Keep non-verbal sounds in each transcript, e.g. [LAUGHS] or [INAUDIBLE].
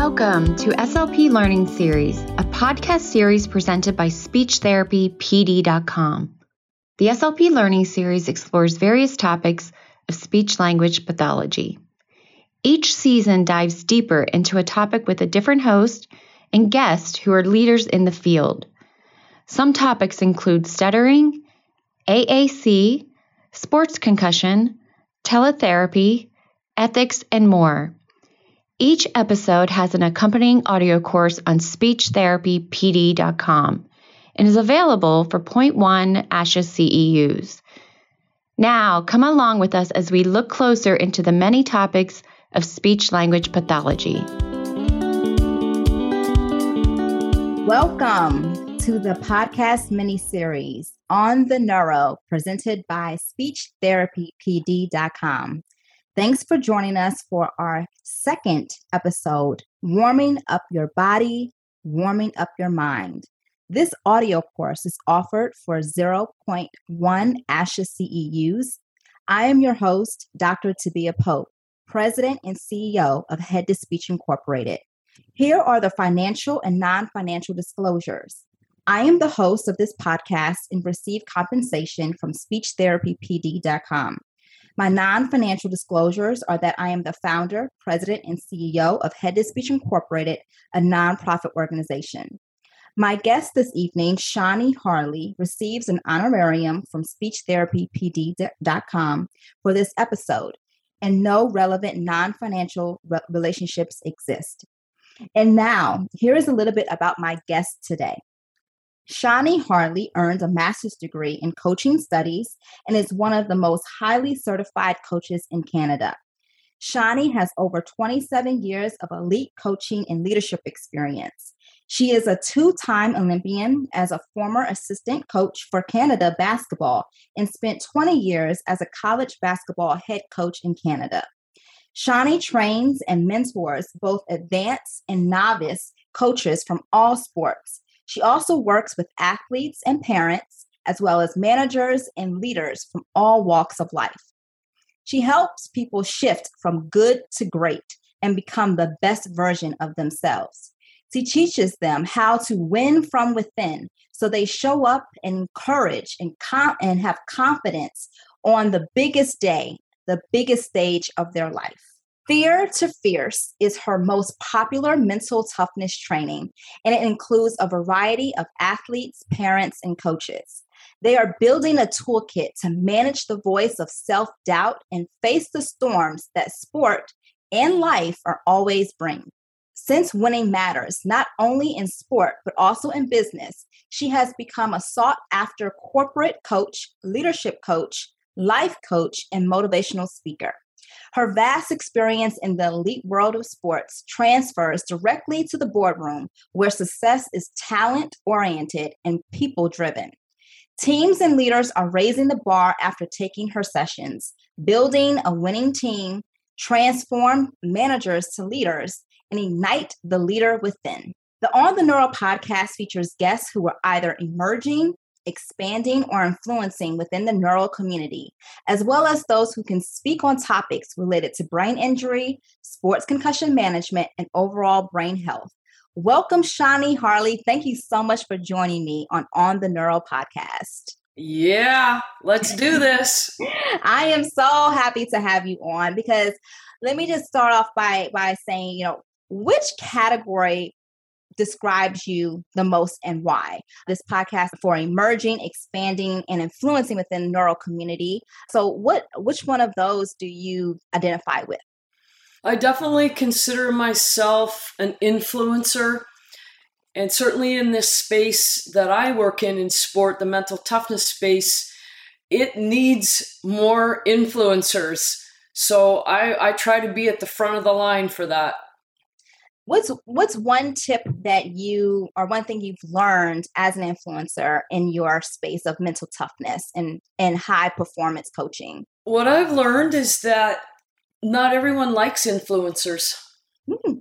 Welcome to SLP Learning Series, a podcast series presented by SpeechTherapyPD.com. The SLP Learning Series explores various topics of speech language pathology. Each season dives deeper into a topic with a different host and guest who are leaders in the field. Some topics include stuttering, AAC, sports concussion, teletherapy, ethics, and more. Each episode has an accompanying audio course on speechtherapypd.com and is available for 0.1 ASHA CEUs. Now, come along with us as we look closer into the many topics of speech language pathology. Welcome to the podcast mini series on the neuro presented by speechtherapypd.com. Thanks for joining us for our second episode Warming Up Your Body, Warming Up Your Mind. This audio course is offered for 0.1 ASHA CEUs. I am your host, Dr. Tabia Pope, President and CEO of Head to Speech Incorporated. Here are the financial and non financial disclosures. I am the host of this podcast and receive compensation from speechtherapypd.com. My non financial disclosures are that I am the founder, president, and CEO of Head to Speech Incorporated, a nonprofit organization. My guest this evening, Shawnee Harle, receives an honorarium from SpeechTherapyPD.com for this episode, and no relevant non financial re- relationships exist. And now, here is a little bit about my guest today. Shawnee Harle earned a master's degree in coaching studies and is one of the most highly certified coaches in Canada. Shawnee has over 27 years of elite coaching and leadership experience. She is a two time Olympian as a former assistant coach for Canada basketball and spent 20 years as a college basketball head coach in Canada. Shawnee trains and mentors both advanced and novice coaches from all sports she also works with athletes and parents, as well as managers and leaders from all walks of life. She helps people shift from good to great and become the best version of themselves. She teaches them how to win from within so they show up and encourage and, com- and have confidence on the biggest day, the biggest stage of their life. Fear to Fierce is her most popular mental toughness training, and it includes a variety of athletes, parents, and coaches. They are building a toolkit to manage the voice of self doubt and face the storms that sport and life are always bringing. Since winning matters, not only in sport, but also in business, she has become a sought after corporate coach, leadership coach, life coach, and motivational speaker. Her vast experience in the elite world of sports transfers directly to the boardroom, where success is talent oriented and people driven. Teams and leaders are raising the bar after taking her sessions, building a winning team, transform managers to leaders, and ignite the leader within. The On the Neural podcast features guests who are either emerging expanding or influencing within the neural community, as well as those who can speak on topics related to brain injury, sports concussion management, and overall brain health. Welcome, Shawnee Harle. Thank you so much for joining me on On the Neural podcast. Yeah, let's do this. [LAUGHS] I am so happy to have you on because let me just start off by by saying, you know, which category describes you the most and why. This podcast for emerging, expanding, and influencing within the neural community. So, what which one of those do you identify with? I definitely consider myself an influencer. And certainly in this space that I work in, in sport, the mental toughness space, it needs more influencers. So I, I try to be at the front of the line for that what's what's one tip that you or one thing you've learned as an influencer in your space of mental toughness and and high performance coaching? What i've learned is that not everyone likes influencers. Hmm.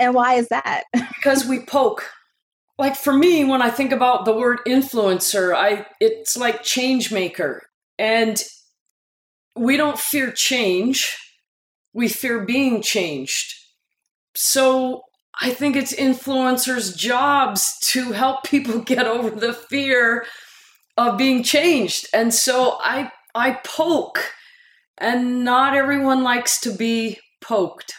and why is that? [LAUGHS] Because we poke. Like for me when i think about the word influencer i it's like change maker. And we don't fear change. We fear being changed so I think it's influencers' jobs to help people [LAUGHS] get over the fear of being changed. And so I I poke and not everyone likes to be poked.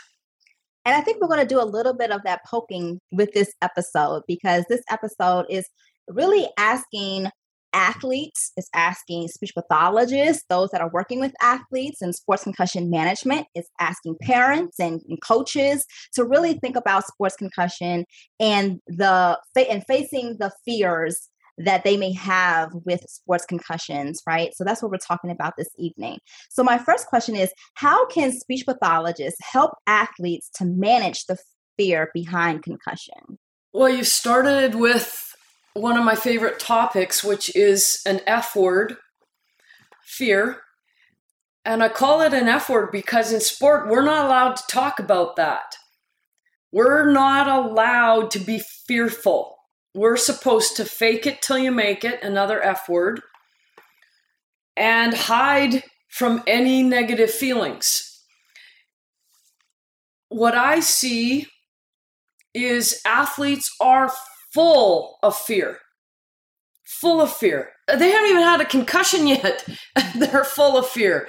And I think we're going to do a little bit of that poking with this episode because this episode is really asking athletes, is asking speech pathologists, those that are working with athletes and sports concussion management, is asking parents and, and coaches to really think about sports concussion and the and facing the fears that they may have with sports concussions, right? So that's what we're talking about this evening. So, my first question is How can speech pathologists help athletes to manage the fear behind concussion? Well, you started with one of my favorite topics, which is an F word fear. And I call it an F word because in sport, we're not allowed to talk about that. We're not allowed to be fearful. We're supposed to fake it till you make it, another F word, and hide from any negative feelings. What I see is athletes are full of fear. Full of fear. They haven't even had a concussion [LAUGHS] yet. [LAUGHS] They're full of fear.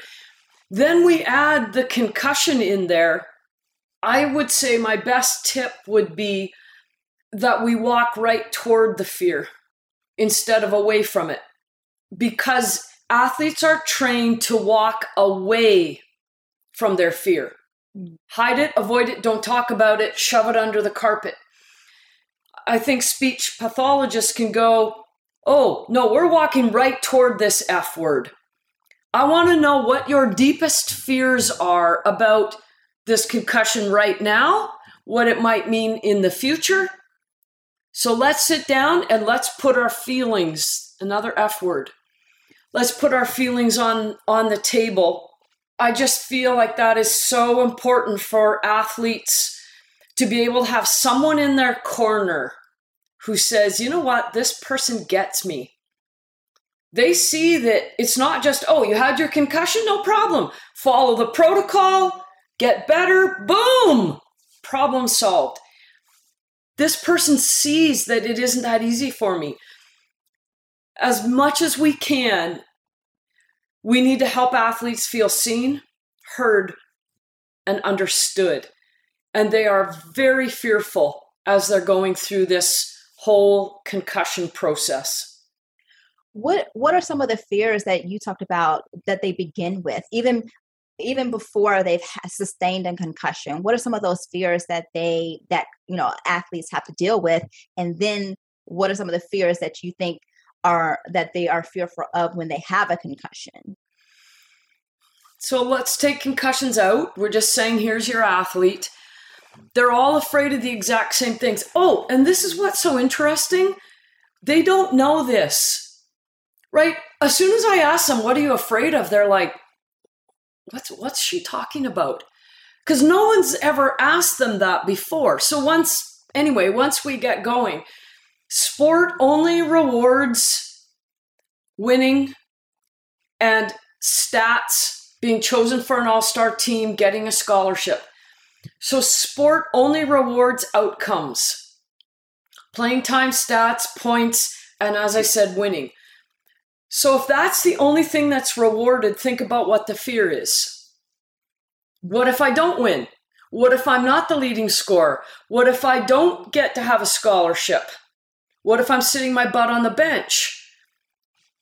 Then we add the concussion in there. I would say my best tip would be that we walk right toward the fear instead of away from it. Because athletes are trained to walk away from their fear. Hide it, avoid it, don't talk about it, shove it under the carpet. I think speech pathologists can go, oh, no, we're walking right toward this F word. I want to know what your deepest fears are about this concussion right now, what it might mean in the future, so let's sit down and let's put our feelings, another F word. Let's put our feelings on on the table. I just feel like that is so important for athletes to be able to have someone in their corner who says, "You know what? This person gets me." They see that it's not just, "Oh, you had your concussion, no problem. Follow the protocol, get better, boom, problem solved." this person sees that it isn't that easy for me. As much as we can, we need to help athletes feel seen, heard, and understood. And they are very fearful as they're going through this whole concussion process. What what are some of the fears that you talked about that they begin with? Even even before they've sustained a concussion what are some of those fears that they that you know athletes have to deal with and then what are some of the fears that you think are that they are fearful of when they have a concussion so let's take concussions out we're just saying here's your athlete they're all afraid of the exact same things oh and this is what's so interesting they don't know this right as soon as i ask them what are you afraid of they're like what's what's she talking about? Because no one's ever asked them that before. So once anyway, once we get going, sport only rewards winning and stats, being chosen for an all-star team, getting a scholarship. So sport only rewards outcomes. Playing time stats, points, and as I said, winning. So if that's the only thing that's rewarded, think about what the fear is. What if I don't win? What if I'm not the leading scorer? What if I don't get to have a scholarship? What if I'm sitting my butt on the bench?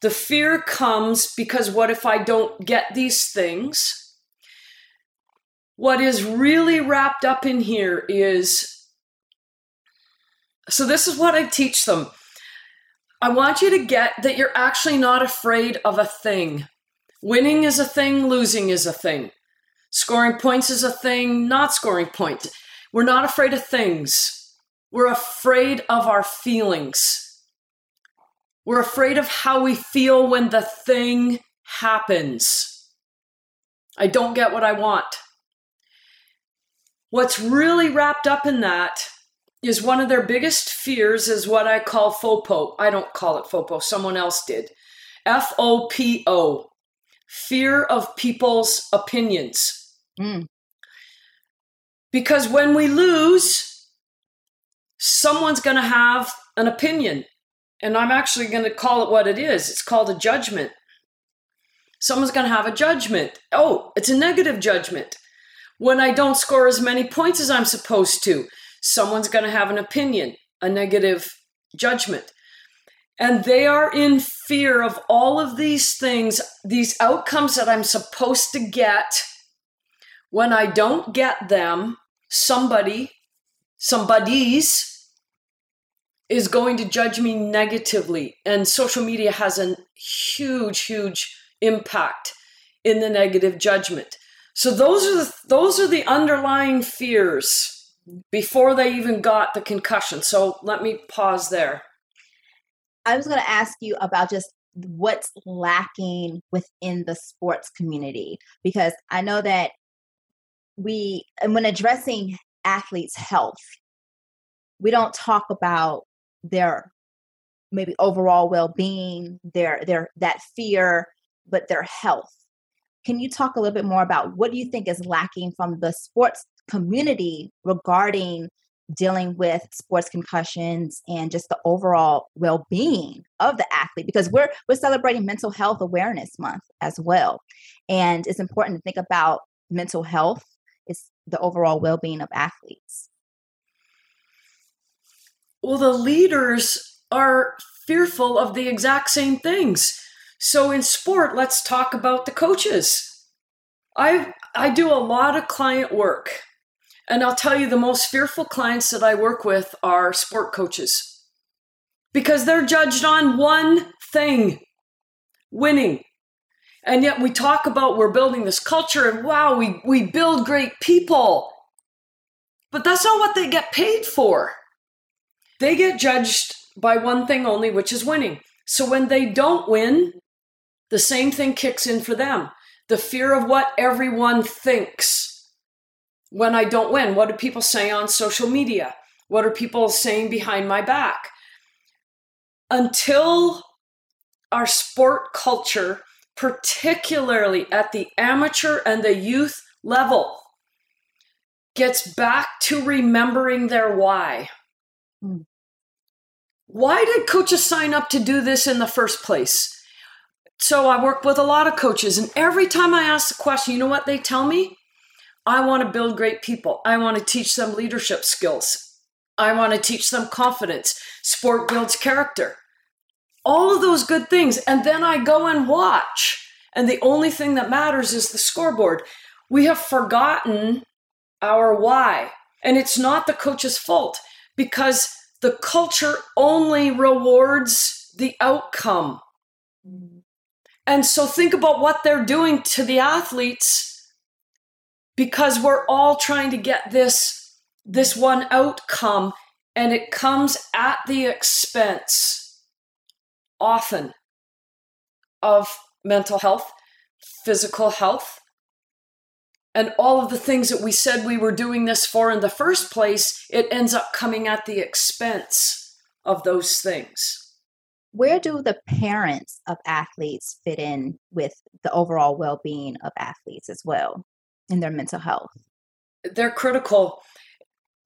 The fear comes because what if I don't get these things? What is really wrapped up in here is so, this is what I teach them I want you to get that you're actually not afraid of a thing. Winning is a thing, losing is a thing. Scoring points is a thing, not scoring points. We're not afraid of things. We're afraid of our feelings. We're afraid of how we feel when the thing happens. I don't get what I want. What's really wrapped up in that is one of their biggest fears is what I call FOPO. I don't call it FOPO, someone else did. F O P O, fear of people's opinions. Mm. Because when we lose, someone's going to have an opinion. And I'm actually going to call it what it is it's called a judgment. Someone's going to have a judgment. Oh, it's a negative judgment. When I don't score as many points as I'm supposed to, someone's going to have an opinion, a negative judgment. And they are in fear of all of these things, these outcomes that I'm supposed to get. When I don't get them, somebody, somebody's is going to judge me negatively. And social media has a huge, huge impact in the negative judgment. So those are the those are the underlying fears before they even got the concussion. So let me pause there. I was going to ask you about just what's lacking within the sports community because I know that we, and when addressing athletes' health, we don't talk about their maybe overall well-being, their their that fear, but their health. Can you talk a little bit more about what do you think is lacking from the sports community regarding dealing with sports concussions and just the overall well-being of the athlete? Because we're we're celebrating mental health awareness month as well. And it's important to think about mental health is the overall well-being of athletes. Well the leaders are fearful of the exact same things so in sport let's talk about the coaches i i do a lot of client work and I'll tell you, the most fearful clients that I work with are sport coaches because they're judged on one thing winning. And yet we talk about we're building this culture and wow, we, we build great people. But that's not what they get paid for. They get judged by one thing only, which is winning. So when they don't win, the same thing kicks in for them the fear of what everyone thinks when I don't win? What do people say on social media? What are people saying behind my back? Until our sport culture, particularly at the amateur and the youth level, gets back to remembering their why. Hmm. Why did coaches sign up to do this in the first place? So I work with a lot of coaches, and every time I ask the question, you know what they tell me? I want to build great people. I want to teach them leadership skills. I want to teach them confidence. Sport builds character. All of those good things. And then I go and watch. And the only thing that matters is the scoreboard. We have forgotten our why. And it's not the coach's fault because the culture only rewards the outcome. And so think about what they're doing to the athletes because we're all trying to get this this one outcome and it comes at the expense often of mental health physical health and all of the things that we said we were doing this for in the first place it ends up coming at the expense of those things where do the parents of athletes fit in with the overall well-being of athletes as well in their mental health? They're critical.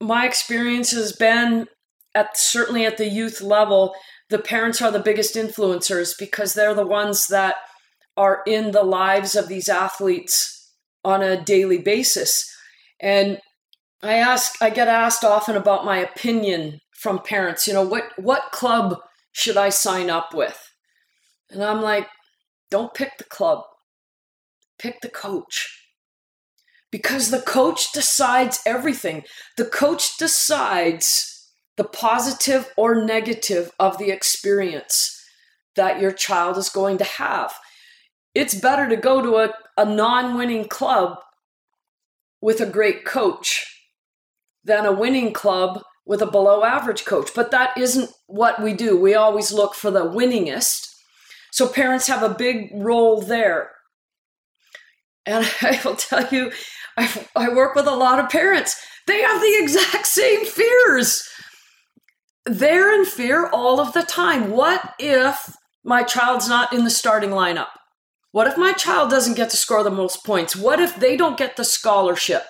My experience has been at certainly at the youth level, the parents are the biggest influencers because they're the ones that are in the lives of these athletes on a daily basis. And I ask I get asked often about my opinion from parents, you know, what what club should I sign up with? And I'm like, don't pick the club. Pick the coach because the coach decides everything. The coach decides the positive or negative of the experience that your child is going to have. It's better to go to a, a non winning club with a great coach than a winning club with a below average coach. But that isn't what we do. We always look for the winningest. So parents have a big role there. And [LAUGHS] I will tell you, I, I work with a lot of parents. They have the exact [LAUGHS] same fears. They're in fear all of the time. What if my child's not in the starting lineup? What if my child doesn't get to score the most points? What if they don't get the scholarship?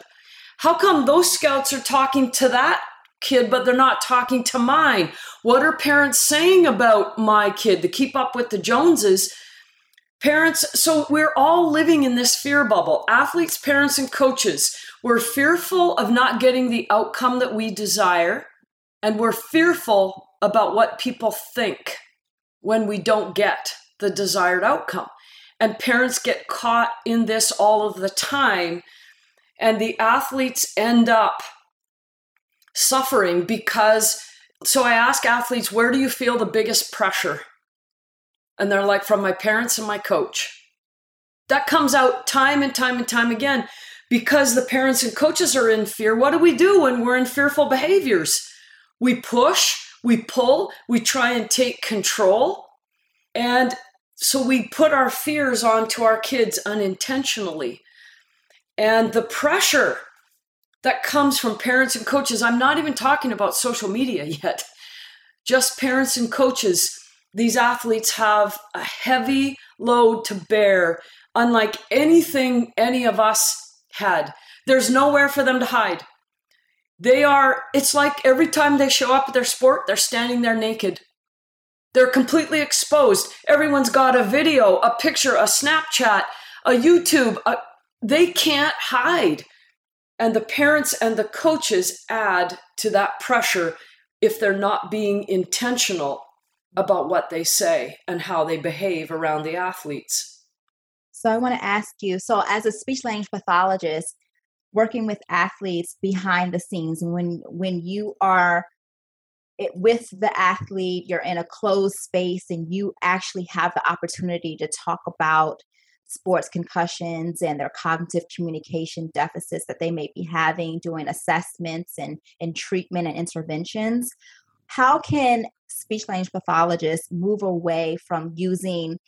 How come those scouts are talking to that kid, but they're not talking to mine? What are parents saying about my kid to keep up with the Joneses? Parents, so we're all living in this fear bubble. Athletes, parents, and coaches. We're fearful of not getting the outcome that we desire, and we're fearful about what people think when we don't get the desired outcome. And parents get caught in this all of the time, and the athletes end up suffering because. So I ask athletes, where do you feel the biggest pressure? And they're like, from my parents and my coach. That comes out time and time and time again because the parents and coaches are in fear. What do we do when we're in fearful behaviors? We push, we pull, we try and take control. And so we put our fears onto our kids unintentionally. And the pressure that comes from parents and coaches, I'm not even talking about social media [LAUGHS] yet, just parents and coaches these athletes have a heavy load to bear, unlike anything any of us had. There's nowhere for them to hide. They are, it's like every time they show up at their sport, they're standing there naked. They're completely exposed. Everyone's got a video, a picture, a Snapchat, a YouTube. A, they can't hide. And the parents and the coaches add to that pressure if they're not being intentional about what they say and how they behave around the athletes. So I want to ask you so, as a speech language pathologist, working with athletes behind the scenes, when when you are it, with the athlete, you're in a closed space, and you actually have the opportunity to talk about sports concussions and their cognitive communication deficits that they may be having, doing assessments and, and treatment and interventions. How can speech language pathologists move away from using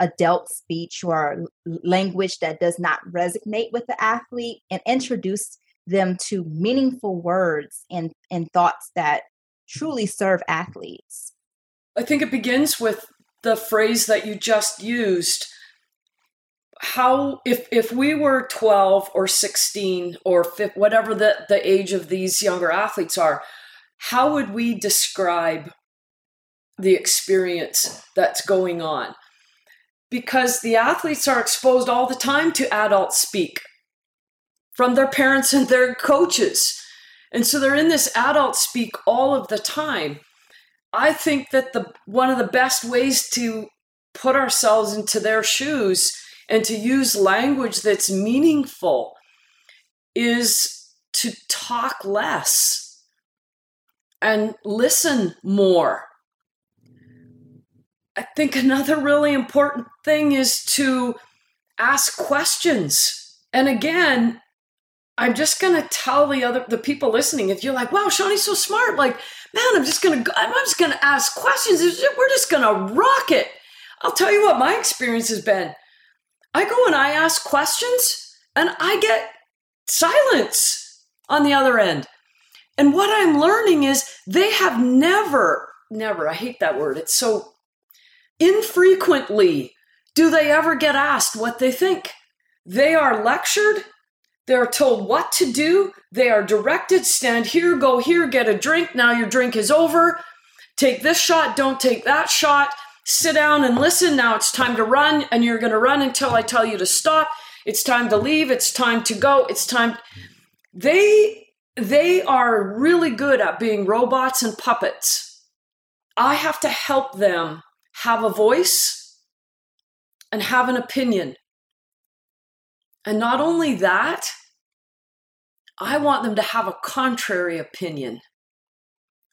adult speech or language that does not resonate with the athlete and introduce them to meaningful words and, and thoughts that truly serve athletes? I think it begins with the phrase that you just used. How, if, if we were 12 or 16 or 15, whatever the, the age of these younger athletes are, how would we describe the experience that's going on because the athletes are exposed all the time to adult speak from their parents and their coaches. And so they're in this adult speak all of the time. I think that the one of the best ways to put ourselves into their shoes and to use language that's meaningful is to talk less and listen more I think another really important thing is to ask questions. And again, I'm just gonna tell the other the people listening. If you're like, "Wow, Shawnee's so smart," like, man, I'm just gonna I'm just gonna ask questions. We're just gonna rock it. I'll tell you what my experience has been. I go and I ask questions, and I get silence on the other end. And what I'm learning is they have never, never. I hate that word. It's so infrequently do they ever get asked what they think. They are lectured, they're told what to do, they are directed stand here, go here, get a drink, now your drink is over, take this shot, don't take that shot, sit down and listen, now it's time to run, and you're going to run until I tell you to stop. It's time to leave, it's time to go, it's time. They they are really good at being robots and puppets. I have to help them have a voice and have an opinion. And not only that, I want them to have a contrary opinion.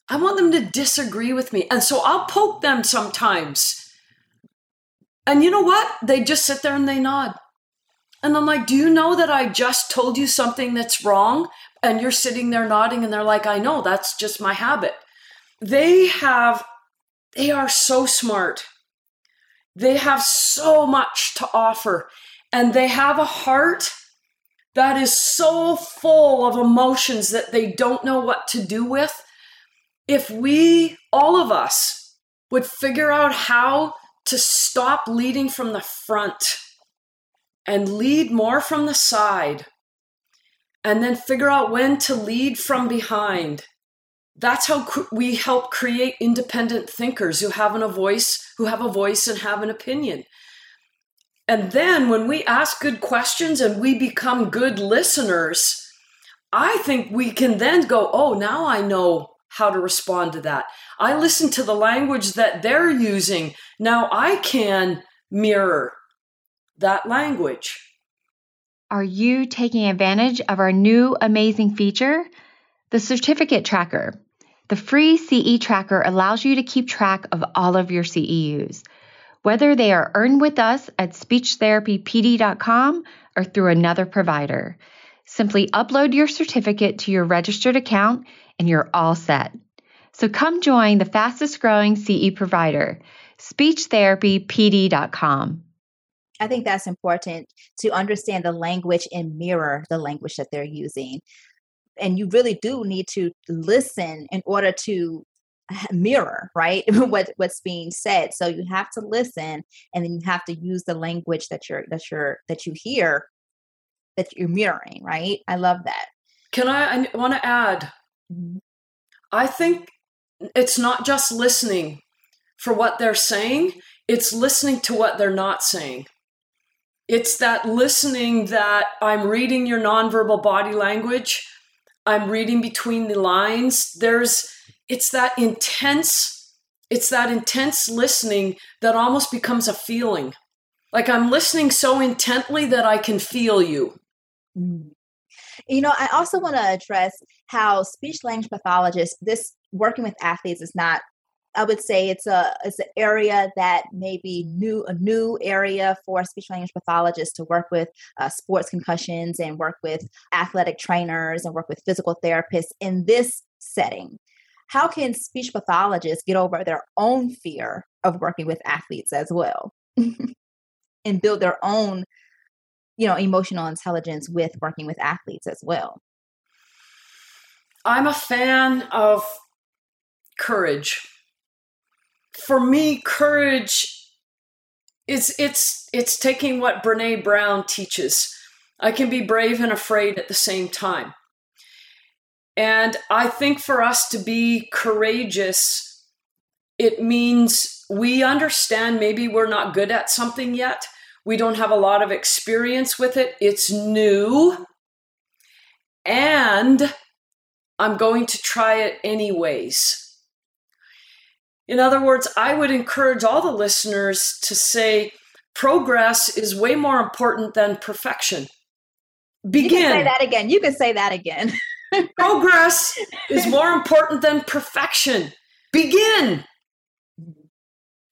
I want them to disagree with me. And so I'll poke them sometimes. And you know what? They just sit there and they nod. And I'm like, Do you know that I just told you something that's wrong? And you're sitting there nodding, and they're like, I know, that's just my habit. They have they are so smart. They have so much to offer, and they have a heart that is so full of emotions that they don't know what to do with. If we, all of us, would figure out how to stop leading from the front and lead more from the side and then figure out when to lead from behind. That's how we help create independent thinkers who have a voice, who have a voice and have an opinion. And then when we ask good questions and we become good listeners, I think we can then go, oh, now I know how to respond to that. I listen to the language that they're using. Now I can mirror that language. Are you taking advantage of our new amazing feature? The certificate tracker. The free CE tracker allows you to keep track of all of your CEUs, whether they are earned with us at speechtherapypd.com or through another provider. Simply upload your certificate to your registered account and you're all set. So come join the fastest growing CE provider, speechtherapypd.com. I think that's important to understand the language and mirror the language that they're using. And you really do need to listen in order to [LAUGHS] mirror right [LAUGHS] what what's being said so you have to listen and then you have to use the language that you're that you're that you hear that you're mirroring right i love that can i i want to add. I think it's not just listening for what they're saying it's listening to what they're not saying it's that listening that I'm reading your nonverbal body language. I'm reading between the lines. There's, it's that intense, it's that intense listening that almost becomes a feeling. Like I'm listening so intently that I can feel you. Mm. You know, I also want to address how speech language pathologists, this working with athletes is not I would say it's a it's an area that may be new a new area for speech language pathologists to work with uh, sports concussions and work with athletic trainers and work with physical therapists in this setting. How can speech pathologists get over their own fear of working with athletes as well, [LAUGHS] and build their own, you know, emotional intelligence with working with athletes as well? I'm a fan of courage for me, courage is it's it's taking what Brene Brown teaches. I can be brave and afraid at the same time. And I think for us to be courageous, it means we understand maybe we're not good at something yet. We don't have a lot of experience with it. It's new. And I'm going to try it anyways. In other words, I would encourage all the listeners to say progress is way more important than perfection. Begin. You can say that again. You can say that again. [LAUGHS] progress is more important than perfection. Begin.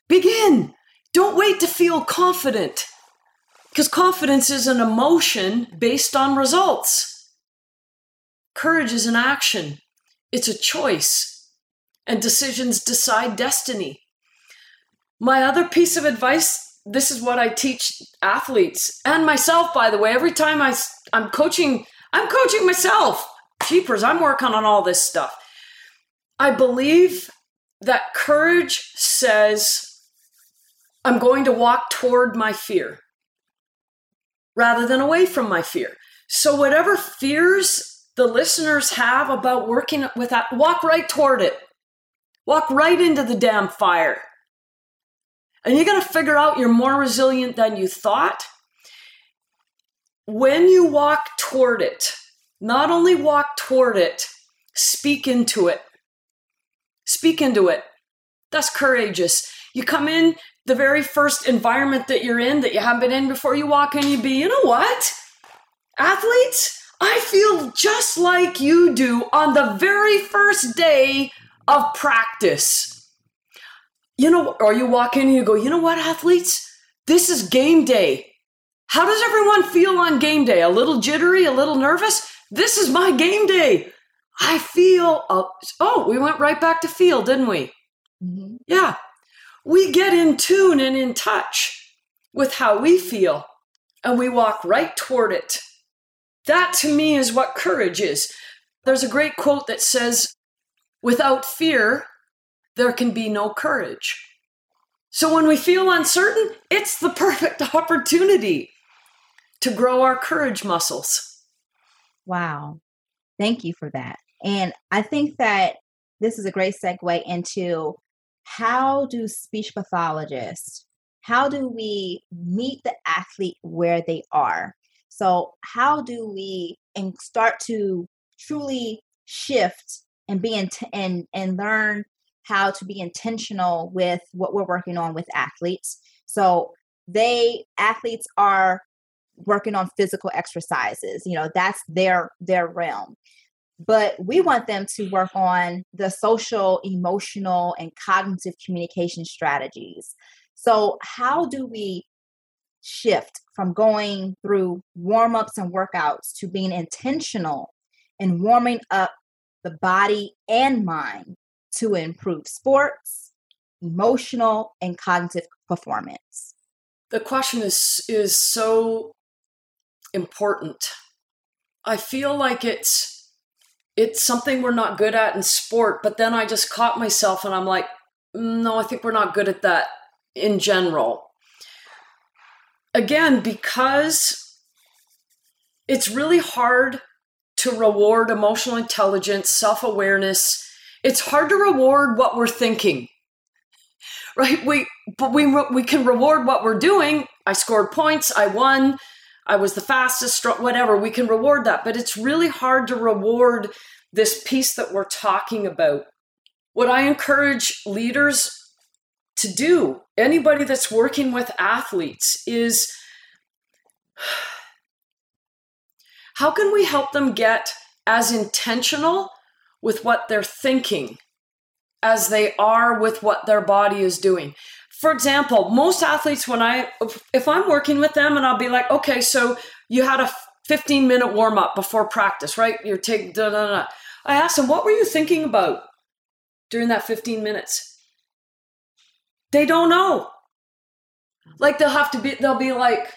Begin. Don't wait to feel confident because confidence is an emotion based on results. Courage is an action, it's a choice and decisions decide destiny. My other piece of advice this is what I teach athletes and myself, by the way. Every time I, I'm coaching, I'm coaching myself. Jeepers, I'm working on all this stuff. I believe that courage says, I'm going to walk toward my fear rather than away from my fear. So, whatever fears the listeners have about working with that, walk right toward it. Walk right into the damn fire. And you're going to figure out you're more resilient than you thought. When you walk toward it, not only walk toward it, speak into it. Speak into it. That's courageous. You come in the very first environment that you're in that you haven't been in before, you walk in, you be, you know what? Athletes, I feel just like you do on the very first day of practice. You know, or you walk in and you go, you know what, athletes? This is game day. How does everyone feel on game day? A little jittery, a little nervous? This is my game day. I feel, uh, oh, we went right back to feel, didn't we? Mm-hmm. Yeah. We get in tune and in touch with how we feel, and we walk right toward it. That to me is what courage is. There's a great quote that says, Without fear, there can be no courage. So when we feel uncertain, it's the perfect [LAUGHS] opportunity to grow our courage muscles. Wow. Thank you for that. And I think that this is a great segue into how do speech pathologists, how do we meet the athlete where they are? So, how do we and start to truly shift and be in and and learn how to be intentional with what we're working on with athletes. So they athletes are working on physical exercises. You know, that's their their realm. But we want them to work on the social, emotional, and cognitive communication strategies. So, how do we shift from going through warm ups and workouts to being intentional and warming up the body and mind to improve sports, emotional, and cognitive performance? The question is is so important. I feel like it's it's something we're not good at in sport, but then I just caught myself and I'm like, mm, no, I think we're not good at that in general. Again, because it's really hard to reward emotional intelligence, self awareness. It's hard to reward what we're thinking, right? We, but we, we can reward what we're doing. I scored points, I won, I was the fastest, whatever. We can reward that, but it's really hard to reward this piece that we're talking about. What I encourage leaders to do, anybody that's working with athletes, is [SIGHS] how can we help them get as intentional with what they're thinking as they are with what their body is doing? For example, most athletes, when I, if I'm working with them and I'll be like, okay, so you had a 15 minute warm up before practice, right? You're taking. I ask them, what were you thinking about during that 15 minutes? They don't know. Like they'll have to be, they'll be like,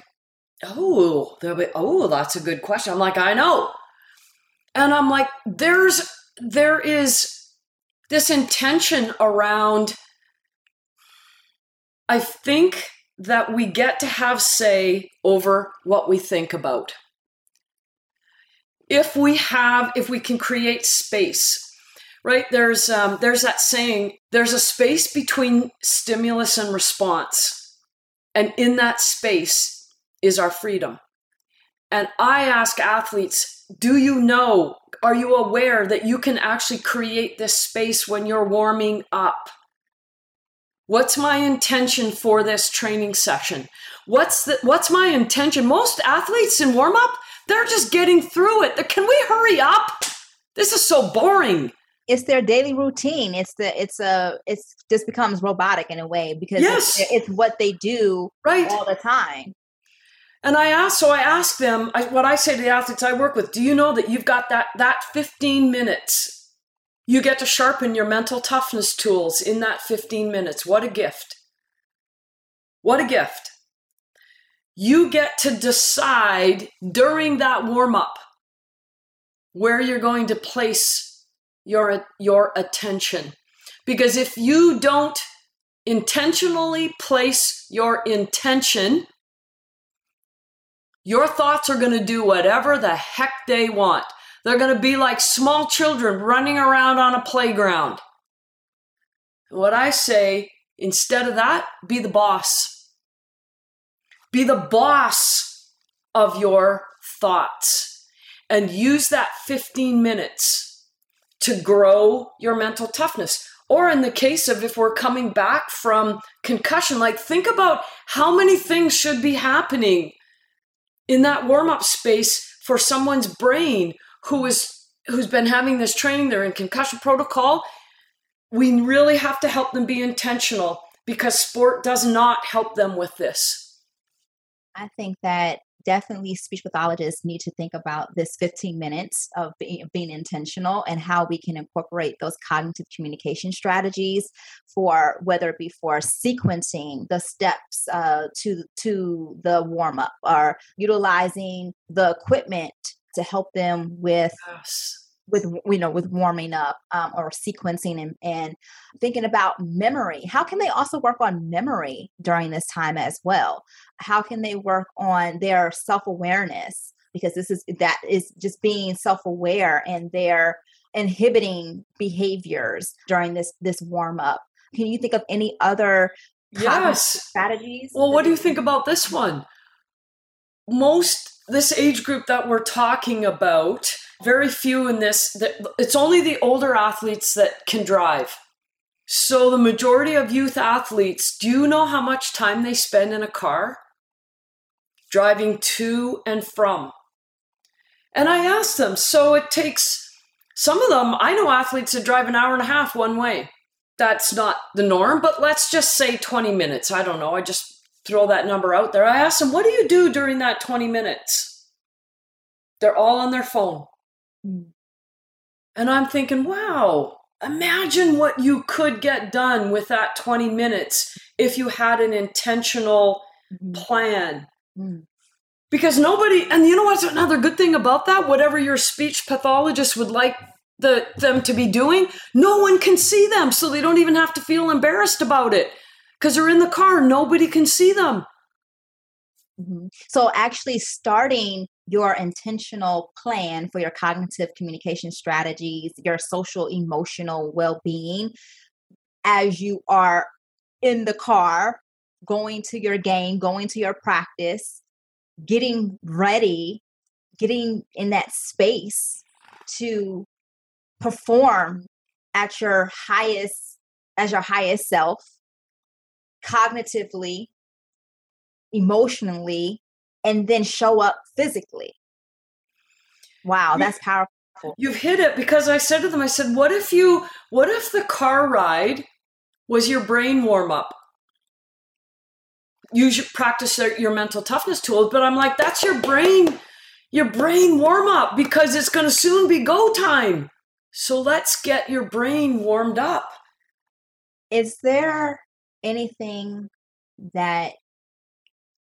oh, they'll be, oh, that's a good question. I'm like, I know. And I'm like, there's, there is this intention around, I think that we get to have say over what we think about. If we have, if we can create space, right? There's um, there's that saying. There's a space between stimulus and response, and in that space is our freedom. And I ask athletes, do you know, are you aware that you can actually create this space when you're warming up? What's my intention for this training session? What's the, what's my intention? Most athletes in warm up, they're just getting through it. Can we hurry up? This is so boring. It's their daily routine. It's the it's a it's just becomes robotic in a way because yes. it's, it's what they do right. all the time. And I ask, so I ask them, I, what I say to the athletes I work with, do you know that you've got that, that 15 minutes? You get to sharpen your mental toughness tools in that 15 minutes. What a gift. What a gift. You get to decide during that warm up where you're going to place your, your attention. Because if you don't intentionally place your intention, your thoughts are going to do whatever the heck they want. They're going to be like small children running around on a playground. What I say, instead of that, be the boss. Be the boss of your thoughts and use that 15 minutes to grow your mental toughness. Or in the case of if we're coming back from concussion, like think about how many things should be happening in that warm up space for someone's brain who is who's been having this training they're in concussion protocol we really have to help them be intentional because sport does not help them with this i think that definitely speech pathologists need to think about this 15 minutes of being, being intentional and how we can incorporate those cognitive communication strategies for whether it be for sequencing the steps uh, to to the warm up or utilizing the equipment to help them with yes with you know with warming up um, or sequencing and, and thinking about memory how can they also work on memory during this time as well how can they work on their self-awareness because this is that is just being self-aware and they're inhibiting behaviors during this this warm up. Can you think of any other yes strategies? Well, what do you think about this one? Most this age group that we're talking about, very few in this. It's only the older athletes that can drive. So the majority of youth athletes, do you know how much time they spend in a car? Driving to and from. And I asked them, so it takes some of them, I know athletes that drive an hour and a half one way. That's not the norm, but let's just say 20 minutes. I don't know. I just throw that number out there. I asked them, what do you do during that 20 minutes? They're all on their phone. And I'm thinking, wow, imagine what you could get done with that 20 minutes if you had an intentional mm-hmm. plan. Mm because nobody and you know what's another good thing about that whatever your speech pathologist would like the, them to be doing no one can see them so they don't even have to feel embarrassed about it because they're in the car nobody can see them mm-hmm. so actually starting your intentional plan for your cognitive communication strategies your social emotional well-being as you are in the car going to your game going to your practice getting ready, getting in that space to perform at your highest as your highest self cognitively emotionally and then show up physically wow that's powerful you've hit it because i said to them i said what if you what if the car ride was your brain warm up you should practice your mental toughness tools. But I'm like, that's your brain, your brain warm up because it's going to soon be go time. So let's get your brain warmed up. Is there anything that,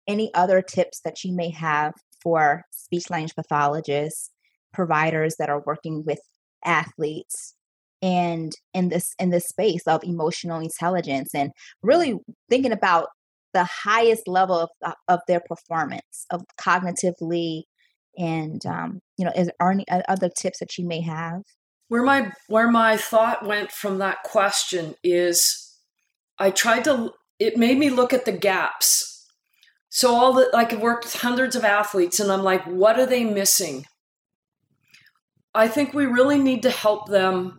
any other tips that you may have for speech language pathologists, providers that are working with athletes and in this in this space of emotional intelligence and really thinking about the highest level of, uh, of their performance of cognitively and um, you know is there any other tips that you may have? Where my where my thought went from that question is i tried to it made me look at the gaps so all the like i've worked with hundreds of athletes and i'm like what are they missing i think we really need to help them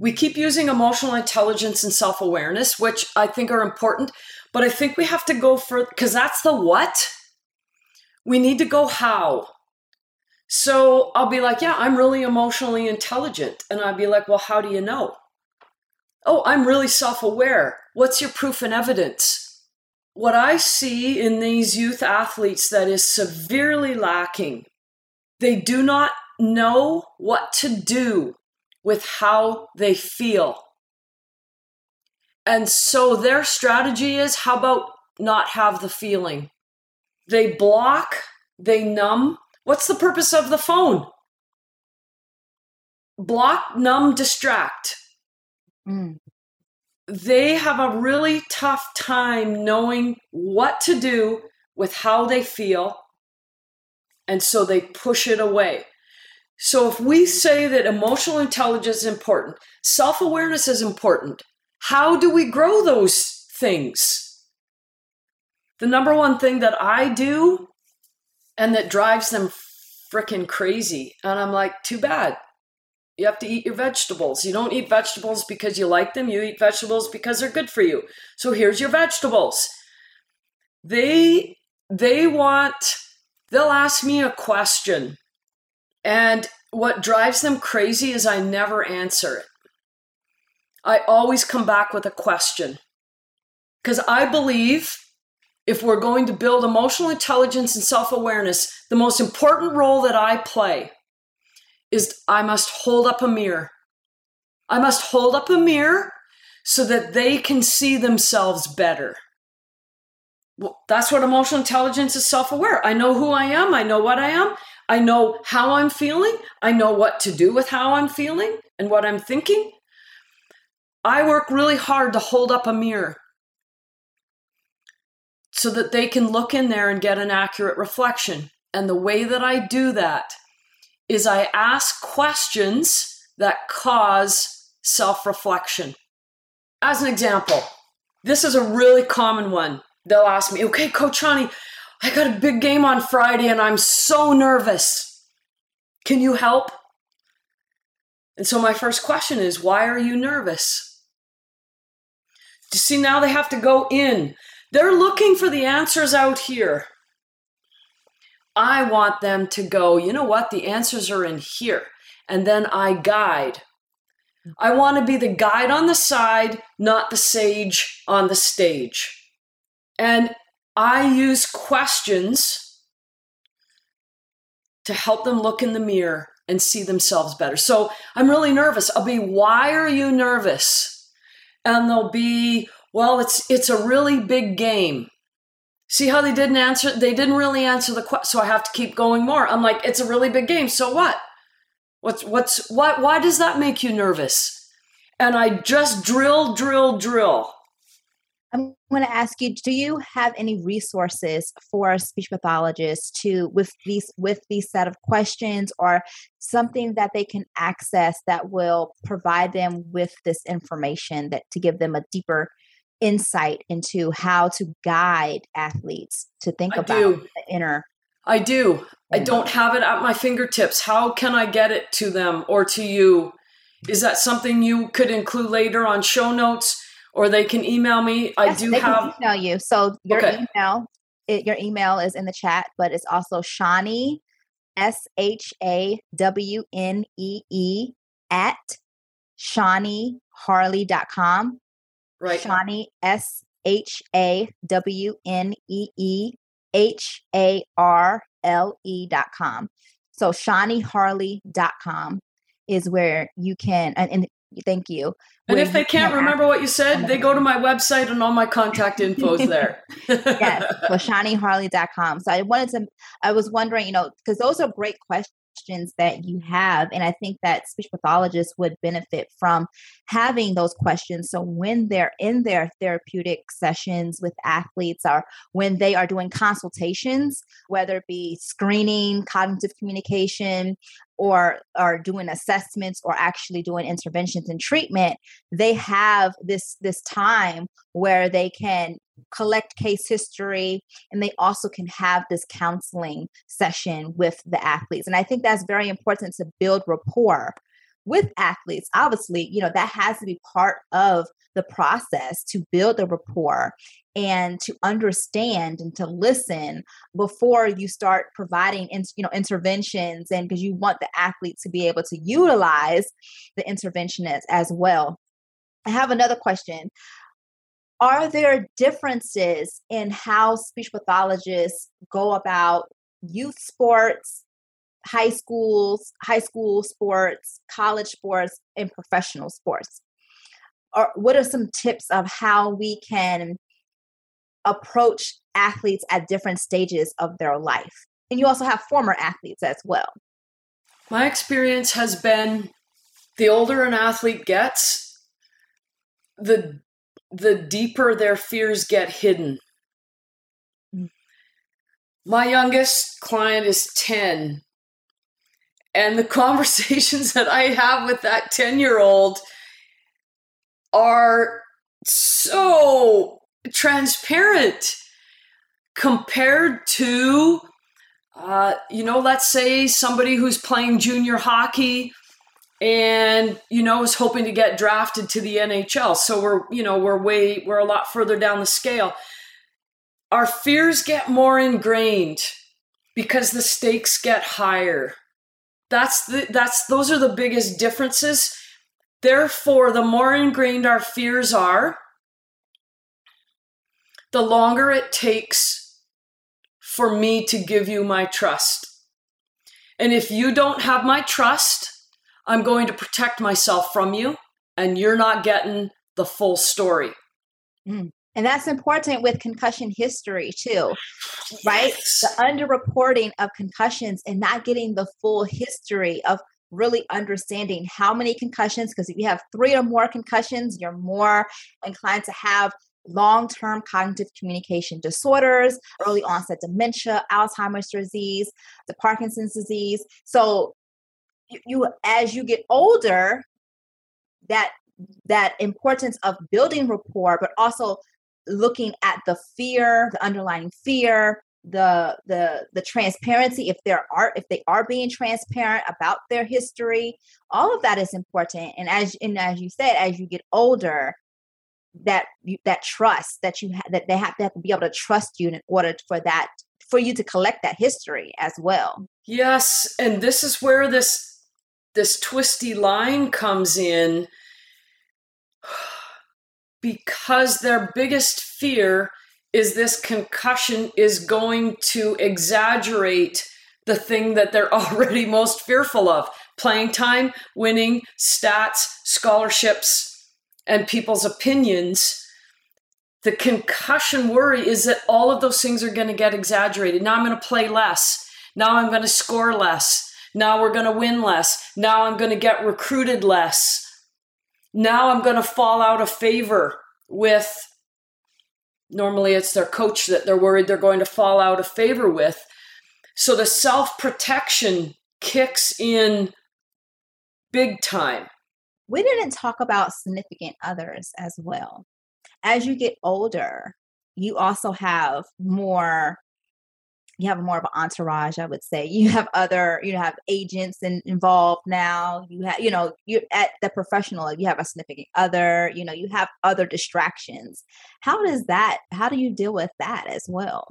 we keep using emotional intelligence and self-awareness which i think are important but I think we have to go for because that's the what. We need to go how. So I'll be like, yeah, I'm really emotionally intelligent. And I'll be like, well, how do you know? Oh, I'm really self aware. What's your proof and evidence? What I see in these youth athletes that is severely lacking, they do not know what to do with how they feel. And so their strategy is how about not have the feeling? They block, they numb. What's the purpose of the phone? Block, numb, distract. Mm. They have a really tough time knowing what to do with how they feel. And so they push it away. So if we say that emotional intelligence is important, self awareness is important, how do we grow those things? The number one thing that I do and that drives them freaking crazy. And I'm like, too bad. You have to eat your vegetables. You don't eat vegetables because you like them, you eat vegetables because they're good for you. So here's your vegetables. They they want they'll ask me a question. And what drives them crazy is I never answer it. I always come back with a question. Because I believe if we're going to build emotional intelligence and self awareness, the most important role that I play is I must hold up a mirror. I must hold up a mirror so that they can see themselves better. Well, that's what emotional intelligence is self aware. I know who I am, I know what I am, I know how I'm feeling, I know what to do with how I'm feeling and what I'm thinking. I work really hard to hold up a mirror so that they can look in there and get an accurate reflection. And the way that I do that is I ask questions that cause self reflection. As an example, this is a really common one. They'll ask me, okay, Coach Shawnee, I got a big game on Friday and I'm so nervous. Can you help? And so my first question is, why are you nervous? You see, now they have to go in. They're looking for the answers out here. I want them to go, you know what? The answers are in here. And then I guide. Mm-hmm. I want to be the guide on the side, not the sage on the stage. And I use questions to help them look in the mirror and see themselves better. So I'm really nervous. I'll be, why are you nervous? And they'll be, well, it's it's a really big game. See how they didn't answer? They didn't really answer the question, so I have to keep going more. I'm like, it's a really big game. So what? What's what's what? Why does that make you nervous? And I just drill, drill, drill I'm going to ask you: Do you have any resources for speech pathologists to with these with these set of questions, or something that they can access that will provide them with this information that to give them a deeper insight into how to guide athletes to think I about do. the inner? I do. I don't have it at my fingertips. How can I get it to them or to you? Is that something you could include later on show notes? or they can email me. I do they have email you. So your okay. email, it, your email is in the chat, but it's also Shawnee S H A W N E E at ShawneeHarle.com. Right. S H A W N E E H A R L E dot com. So ShawneeHarle.com is where you can, and, and Thank you. And if they can't remember what you said, they go to my website and all my contact info is there. [LAUGHS] yes, so shawneeharle.com. So I wanted to, I was wondering, you know, because those are great questions questions that you have. And I think that speech pathologists would benefit from having those questions. So when they're in their therapeutic sessions with athletes or when they are doing consultations, whether it be screening, cognitive communication, or are doing assessments or actually doing interventions and treatment they have this this time where they can collect case history and they also can have this counseling session with the athletes and i think that's very important to build rapport with athletes. Obviously you know that has to be part of the process to build the rapport and to understand and to listen before you start providing you know interventions and because you want the athlete to be able to utilize the intervention as, as well. I have another question are there differences in how speech pathologists go about youth sports high schools high school sports college sports and professional sports? Or what are some tips of how we can approach athletes at different stages of their life? And you also have former athletes as well. My experience has been the older an athlete gets the the deeper their fears get hidden. My youngest client is 10. And the [LAUGHS] conversations that I have with that 10 year old are so transparent compared to, uh, you know, let's say somebody who's playing junior hockey and you know was hoping to get drafted to the NHL. So we're you know we're way we're a lot further down the scale. Our fears get more ingrained because the stakes get higher. That's the that's those are the biggest differences. Therefore, the more ingrained our fears are, the longer it takes for me to give you my trust. And if you don't have my trust, I'm going to protect myself from you, and you're not getting the full story. Mm. And that's important with concussion history too, [SIGHS] right? The underreporting of concussions and not getting the full history of really understanding how many concussions, because if you have three or more concussions, you're more inclined to have long term cognitive communication disorders, early onset dementia, Alzheimer's disease, the Parkinson's disease. So, you, you as you get older, that that importance of building rapport, but also looking at the fear, the underlying fear, the the the transparency if there are if they are being transparent about their history all of that is important. And as and as you said as you get older that that trust that you have that they have have to be able to trust you in order for that for you to collect that history as well. Yes and this is where this this twisty line comes in because their biggest fear is this concussion is going to exaggerate the thing that they're [LAUGHS] already most fearful of playing time, winning, stats, scholarships, and people's opinions. The concussion worry is that all of those things are going to get exaggerated. Now I'm going to play less. Now I'm going to score less. Now we're going to win less. Now I'm going to get recruited less. Now I'm going to fall out of favor with normally it's their coach that they're worried they're going to fall out of favor with. So the self protection kicks in big time. We didn't talk about significant others as well. As you get older, you also have more you have more of an entourage i would say. You have other you have agents in, involved now. You have you know you're at the professional you have a significant other you know you have other distractions. How does that how do you deal with that as well?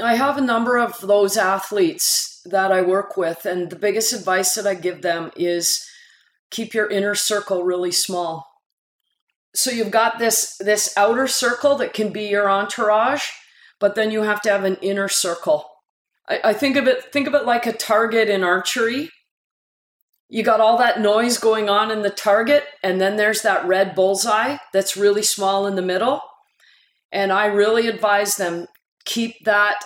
I have a number of those athletes that i work with and the biggest advice that i give them is keep your inner circle really small. So you've got this this outer circle that can be your entourage but then you have to have an inner circle. I, I think of it think of it like a target in archery. You got all that noise going on in the target, and then there's that red bullseye that's really small in the middle. And I really advise them keep that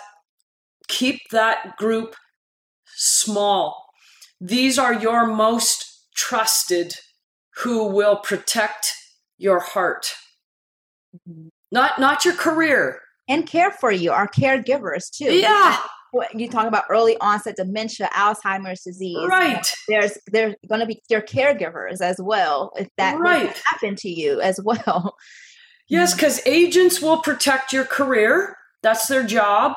keep that group small. These are your most trusted who will protect your heart. Mm-hmm. Not not your career, and care for you, are caregivers too. Yeah. You talk about early onset dementia, Alzheimer's disease. Right. There's there's going to be your caregivers as well if that right. happen to you as well. Yes, because agents will protect your career. That's their job.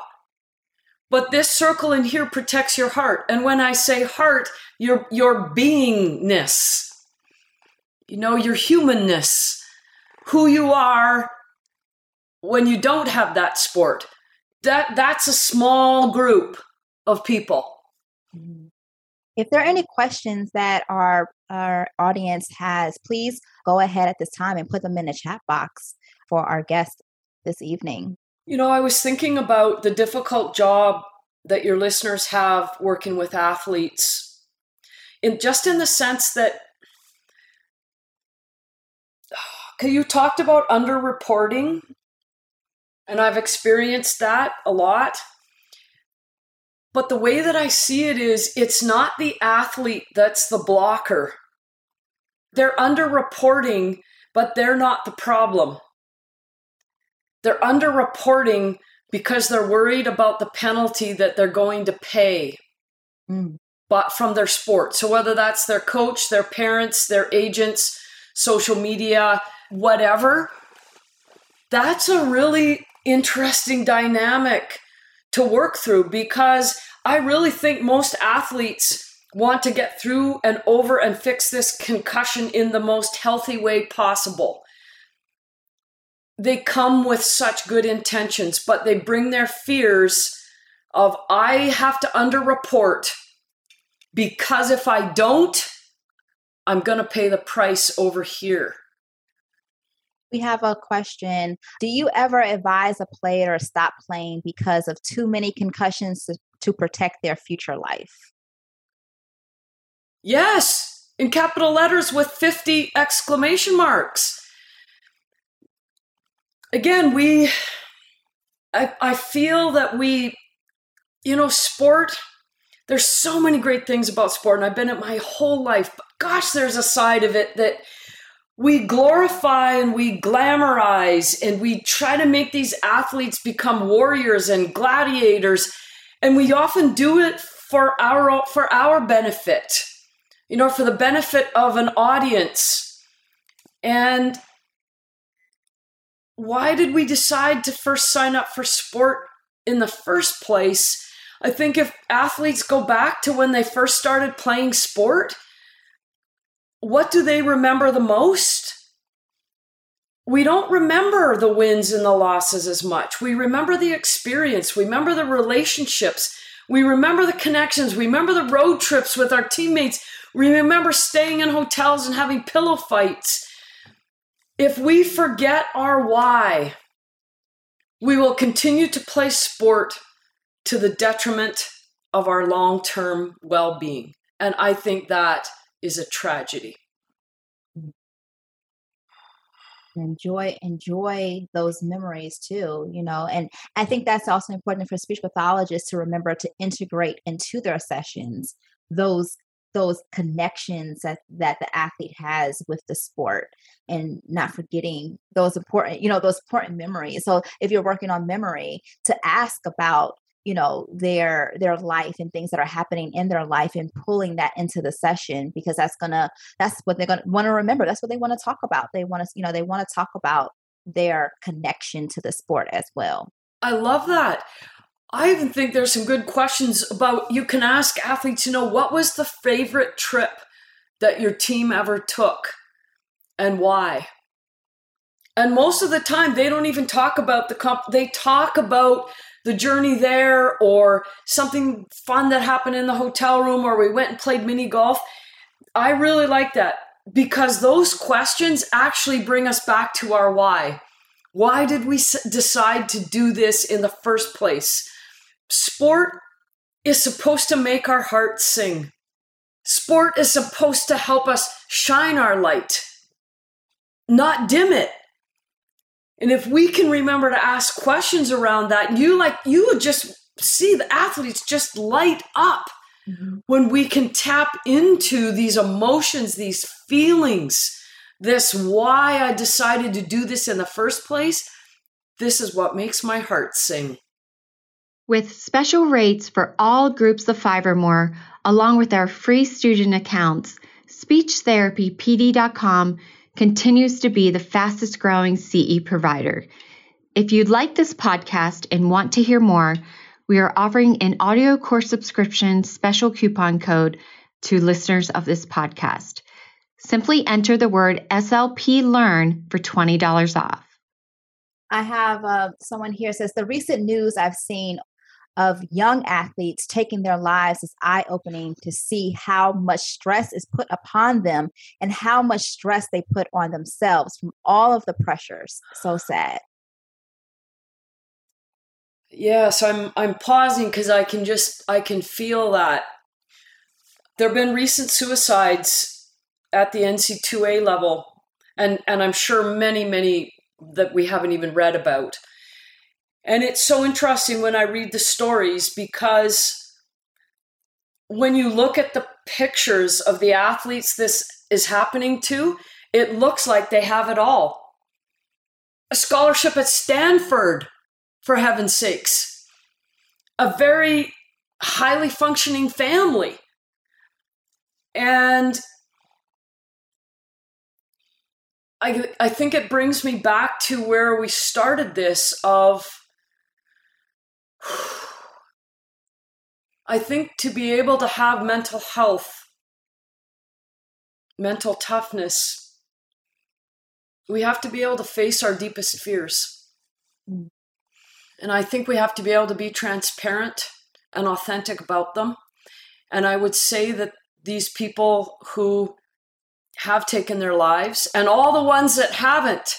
But this circle in here protects your heart. And when I say heart, your your beingness, you know, your humanness, who you are, when you don't have that sport. That that's a small group of people. If there are any questions that our our audience has please go ahead at this time and put them in the chat box for our guest this evening. You know i was thinking about the difficult job that your listeners have working with athletes. In just in the sense that [SIGHS] you talked about underreporting and I've experienced that a lot. But the way that I see it is it's not the athlete that's the blocker. They're underreporting, but they're not the problem. They're underreporting because they're worried about the penalty that they're going to pay mm. but from their sport. So whether that's their coach, their parents, their agents, social media, whatever, that's a really interesting dynamic to work through because I really think most athletes want to get through and over and fix this concussion in the most healthy way possible. They come with such good intentions, but they bring their fears of I have to underreport because if I don't, I'm going to pay the price over here. We have a question. Do you ever advise a player to stop playing because of too many concussions to, to protect their future life? Yes, in capital letters with 50 exclamation marks. Again, we, I, I feel that we, you know, sport, there's so many great things about sport, and I've been it my whole life, but gosh, there's a side of it that we glorify and we glamorize and we try to make these athletes become warriors and gladiators. And we often do it for our for our benefit you know for the benefit of an audience. And why did we decide to first sign up for sport in the first place? I think if athletes go back to when they first started playing sport what do they remember the most? We don't remember the wins and the losses as much. We remember the experience, we remember the relationships, we remember the connections, we remember the road trips with our teammates, we remember staying in hotels and having pillow fights. If we forget our why, we will continue to play sport to the detriment of our long term well being. And I think that is a tragedy. Mm. Enjoy enjoy those memories too you know and i think that's also important for speech pathologists to remember to integrate into their sessions those those connections that that the athlete has with the sport and not forgetting those important you know those important memories. So if you're working on memory to ask about you know their their life and things that are happening in their life and pulling that into the session because that's gonna that's what they're gonna want to remember. That's what they want to talk about. They want to you know they want to talk about their connection to the sport as well. I love that. I even think there's some good questions about you can ask athletes you know what was the favorite trip that your team ever took and why? And most of the time they don't even talk about the comp they talk about the journey there or something fun that happened in the hotel room or we went and played mini golf. I really like that because those questions actually bring us back to our why. Why did we decide to do this in the first place? Sport is supposed to make our hearts sing. Sport is supposed to help us shine our light, not dim it. And if we can remember to ask questions around that, you like you would just see the athletes just light up mm-hmm. when we can tap into these emotions, these feelings, this why I decided to do this in the first place. This is what makes my heart sing. With special rates for all groups of five or more, along with our free student accounts, speechtherapypd.com continues to be the fastest growing CE provider. If you'd like this podcast and want to hear more, we are offering an audio course subscription special coupon code to listeners of this podcast. Simply enter the word SLP Learn for $20 off. I have uh, someone here says the recent news I've seen of young athletes taking their lives is eye opening to see how much stress is put upon them and how much stress they put on themselves from all of the pressures. So sad. Yes, I'm I'm pausing because I can just I can feel that. There have been recent suicides at the NCAA level, and and I'm sure many many that we haven't even read about. And it's so interesting when I read the stories because when you look at the pictures of the athletes this is happening to, it looks like they have it all. A scholarship at Stanford, for heaven's sakes, a very highly functioning family. And I, I think it brings me back to where we started this of I think to be able to have mental health, mental toughness, we have to be able to face our deepest fears. Mm. And I think we have to be able to be transparent and authentic about them. And I would say that these people who have taken their lives and all the ones that haven't,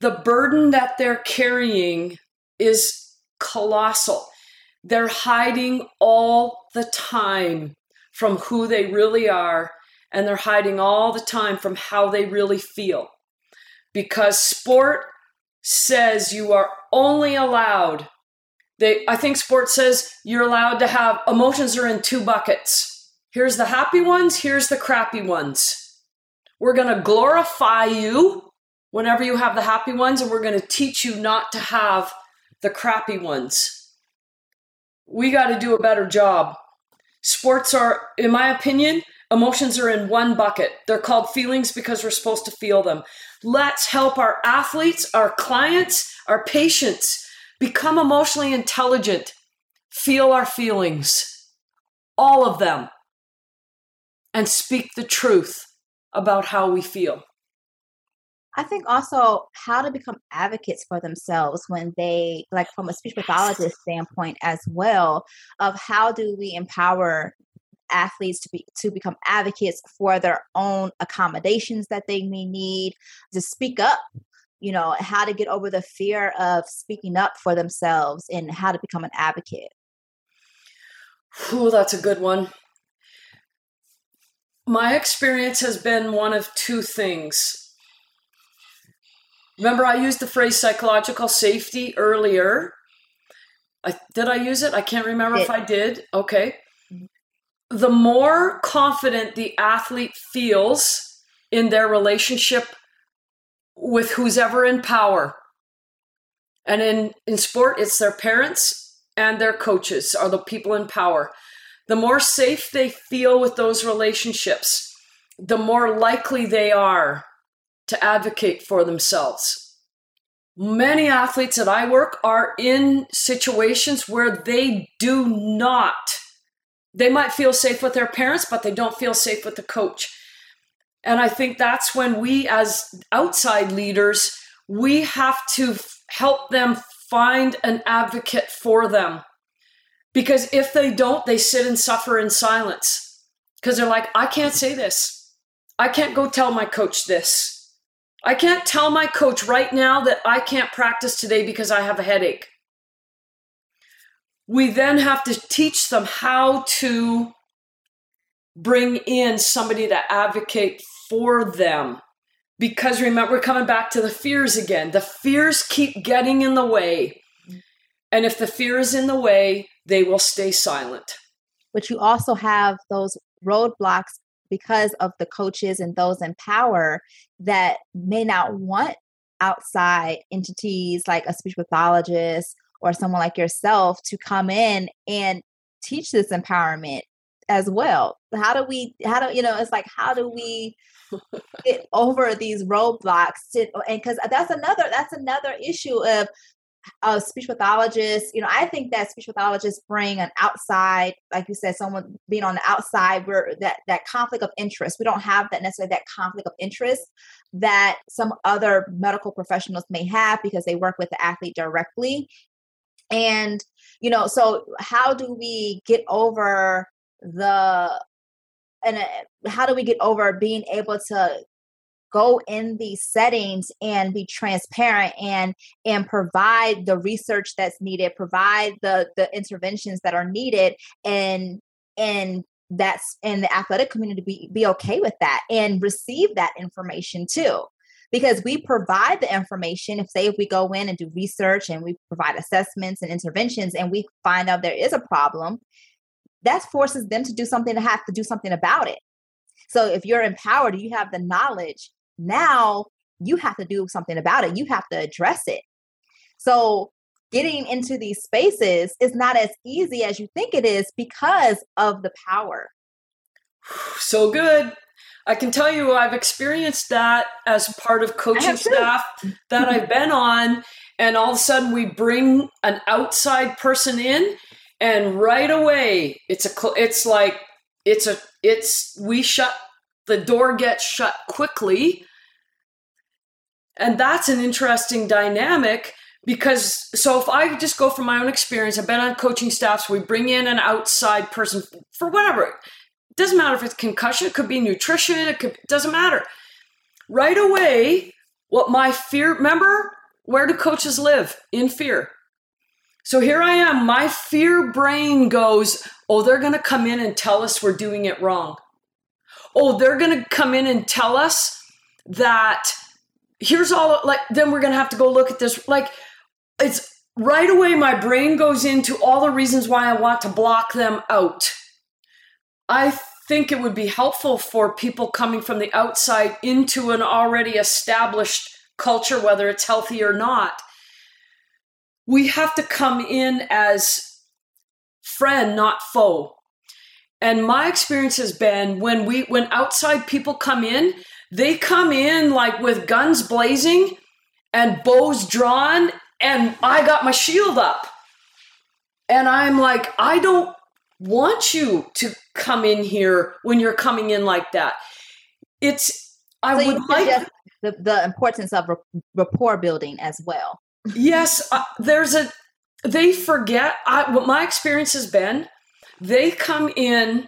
the burden that they're carrying is colossal. They're hiding all the time from who they really are, and they're hiding all the time from how they really feel. Because sport says you are only allowed they I think sport says you're allowed to have emotions are in two buckets. Here's the happy ones, here's the crappy ones. We're going to glorify you whenever you have the happy ones, and we're going to teach you not to have the crappy ones. We got to do a better job. Sports are, in my opinion, emotions are in one bucket. They're called feelings because we're supposed to feel them. Let's help our athletes, our clients, our patients become emotionally intelligent, feel our feelings, all of them, and speak the truth about how we feel. I think also how to become advocates for themselves when they, like from a speech pathologist standpoint as well, of how do we empower athletes to be to become advocates for their own accommodations that they may need to speak up you know how to get over the fear of speaking up for themselves and how to become an advocate. Oh, that's a good one. My experience has been one of two things Remember, I used the phrase psychological safety earlier. I, did I use it? I can't remember it, if I did. Okay. Mm-hmm. The more confident the athlete feels in their relationship with who's ever in power, and in, in sport, it's their parents and their coaches are the people in power. The more safe they feel with those relationships, the more likely they are to advocate for themselves. Many athletes that I work are in situations where they do not. They might feel safe with their parents, but they don't feel safe with the coach. And I think that's when we, as outside leaders, we have to help them find an advocate for them. Because if they don't, they sit and suffer in silence. Because they're like, I can't say this. I can't go tell my coach this. I can't tell my coach right now that I can't practice today because I have a headache. We then have to teach them how to bring in somebody to advocate for them. Because remember, we're coming back to the fears again. The fears keep getting in the way. And if the fear is in the way, they will stay silent. But you also have those roadblocks because of the coaches and those in power that may not want outside entities like a speech pathologist or someone like yourself to come in and teach this empowerment as well. How do we how do you know it's like how do we [LAUGHS] get over these roadblocks to, and because that's another that's another issue of a speech pathologist, you know, I think that speech pathologists bring an outside, like you said, someone being on the outside where that that conflict of interest. We don't have that necessarily that conflict of interest that some other medical professionals may have because they work with the athlete directly. And, you know, so how do we get over the and uh, how do we get over being able to go in these settings and be transparent and and provide the research that's needed provide the the interventions that are needed and and that's in the athletic community be, be okay with that and receive that information too. Because we provide the information if say if we go in and do research and we provide assessments and interventions and we find out there is a problem that forces them to do something to have to do something about it. So if you're empowered you have the knowledge now you have to do something about it. You have to address it. So getting into these spaces is not as easy as you think it is because of the power. [SIGHS] So good. I can tell you I've experienced that as part of coaching staff that I've [LAUGHS] been on and all of a sudden we bring an outside person in and right away it's a it's like it's a it's we shut the door gets shut quickly. And that's an interesting dynamic because so if I just go from my own experience, I've been on coaching staffs, we bring in an outside person for whatever. It doesn't matter if it's concussion, it could be nutrition, it could it doesn't matter. Right away, what my fear remember, where do coaches live? In fear. So here I am, my fear brain goes, oh, they're gonna come in and tell us we're doing it wrong oh, they're going to come in and tell us that here's all like then we're to have to go look at this like it's right away my brain goes into all the reasons why I want to block them out. I think it would be helpful for people coming from the outside into an already established culture, whether it's healthy or not. We have to come in as friend, not foe. And my experience has been when we when outside people come in, they come in like with guns blazing and bows drawn and I got my shield up. And I'm like, I don't want you to come in here when you're coming in like that. It's I so would like the, the importance of rapport building as well. yes, uh, there's a they forget I, what my experience has been. They come in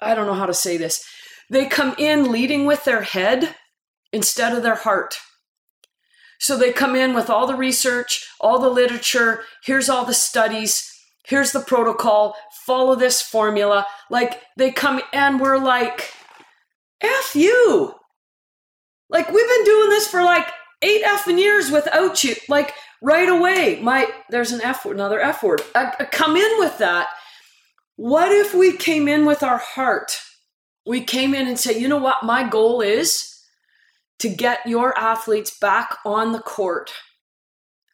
I don't know how to say this. They come in leading with their head instead of their heart. So they come in with all the research, all the literature, here's all the studies, here's the protocol, follow this formula. Like they come and we're like, F you. Like we've been doing this for like eight effing years without you. Like right away, my there's an F word, another F word. I, I come in with that. What if we came in with our heart? We came in and said, you know what, my goal is to get your athletes back on the court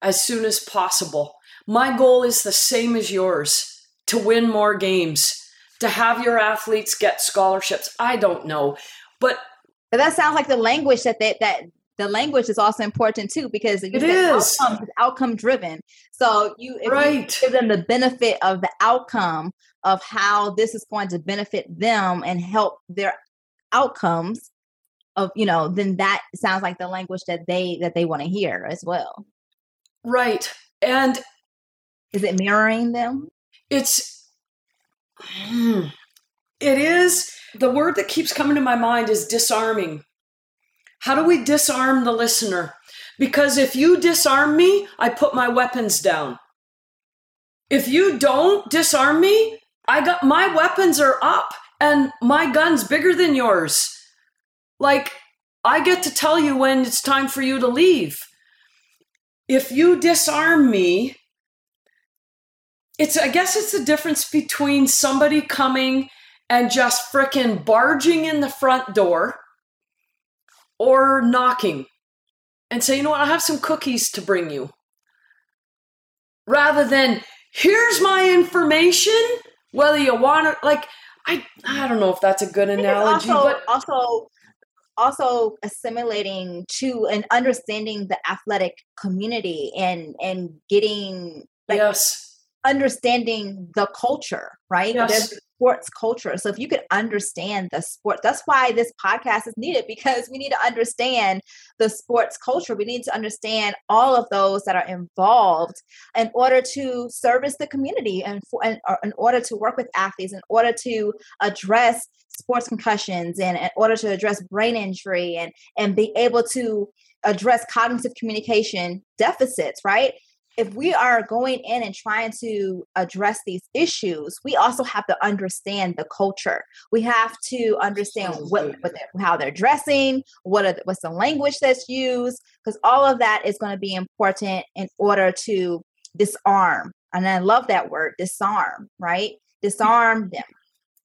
as soon as possible. My goal is the same as yours to win more games, to have your athletes get scholarships. I don't know. But but that sounds like the language that they, that the language is also important too because it is outcome, outcome driven. So you, right. you give them the benefit of the outcome of how this is going to benefit them and help their outcomes of you know then that sounds like the language that they that they want to hear as well. Right and is it mirroring them? It's hmm, it is the word that keeps coming to my mind is disarming. How do we disarm the listener? Because if you disarm me i put my weapons down. If you don't disarm me i got my weapons are up and my gun's bigger than yours like, I get to tell you when it's time for you to leave. If you disarm me, it's, I guess it's the difference between somebody coming and just fricking barging in the front door or knocking and say, you know what, I have some cookies to bring you. Rather than, here's my information, whether you want it, like, I, I don't know if that's a good analogy, also, but also also assimilating to and understanding the athletic community and and getting like yes understanding the culture right yes. there's sports culture. So if you could understand the sport that's why this podcast is needed because we need to understand the sports culture. We need to understand all of those that are involved in order to service the community and for, in order to work with athletes in order to address sports concussions and in order to address brain injury and and be able to address cognitive communication deficits right if we are going in and trying to address these issues, we also have to understand the culture. We have to understand what, what they're, how they're dressing, what are the, what's the language that's used, because all of that is going to be important in order to disarm. And I love that word, disarm, right? Disarm them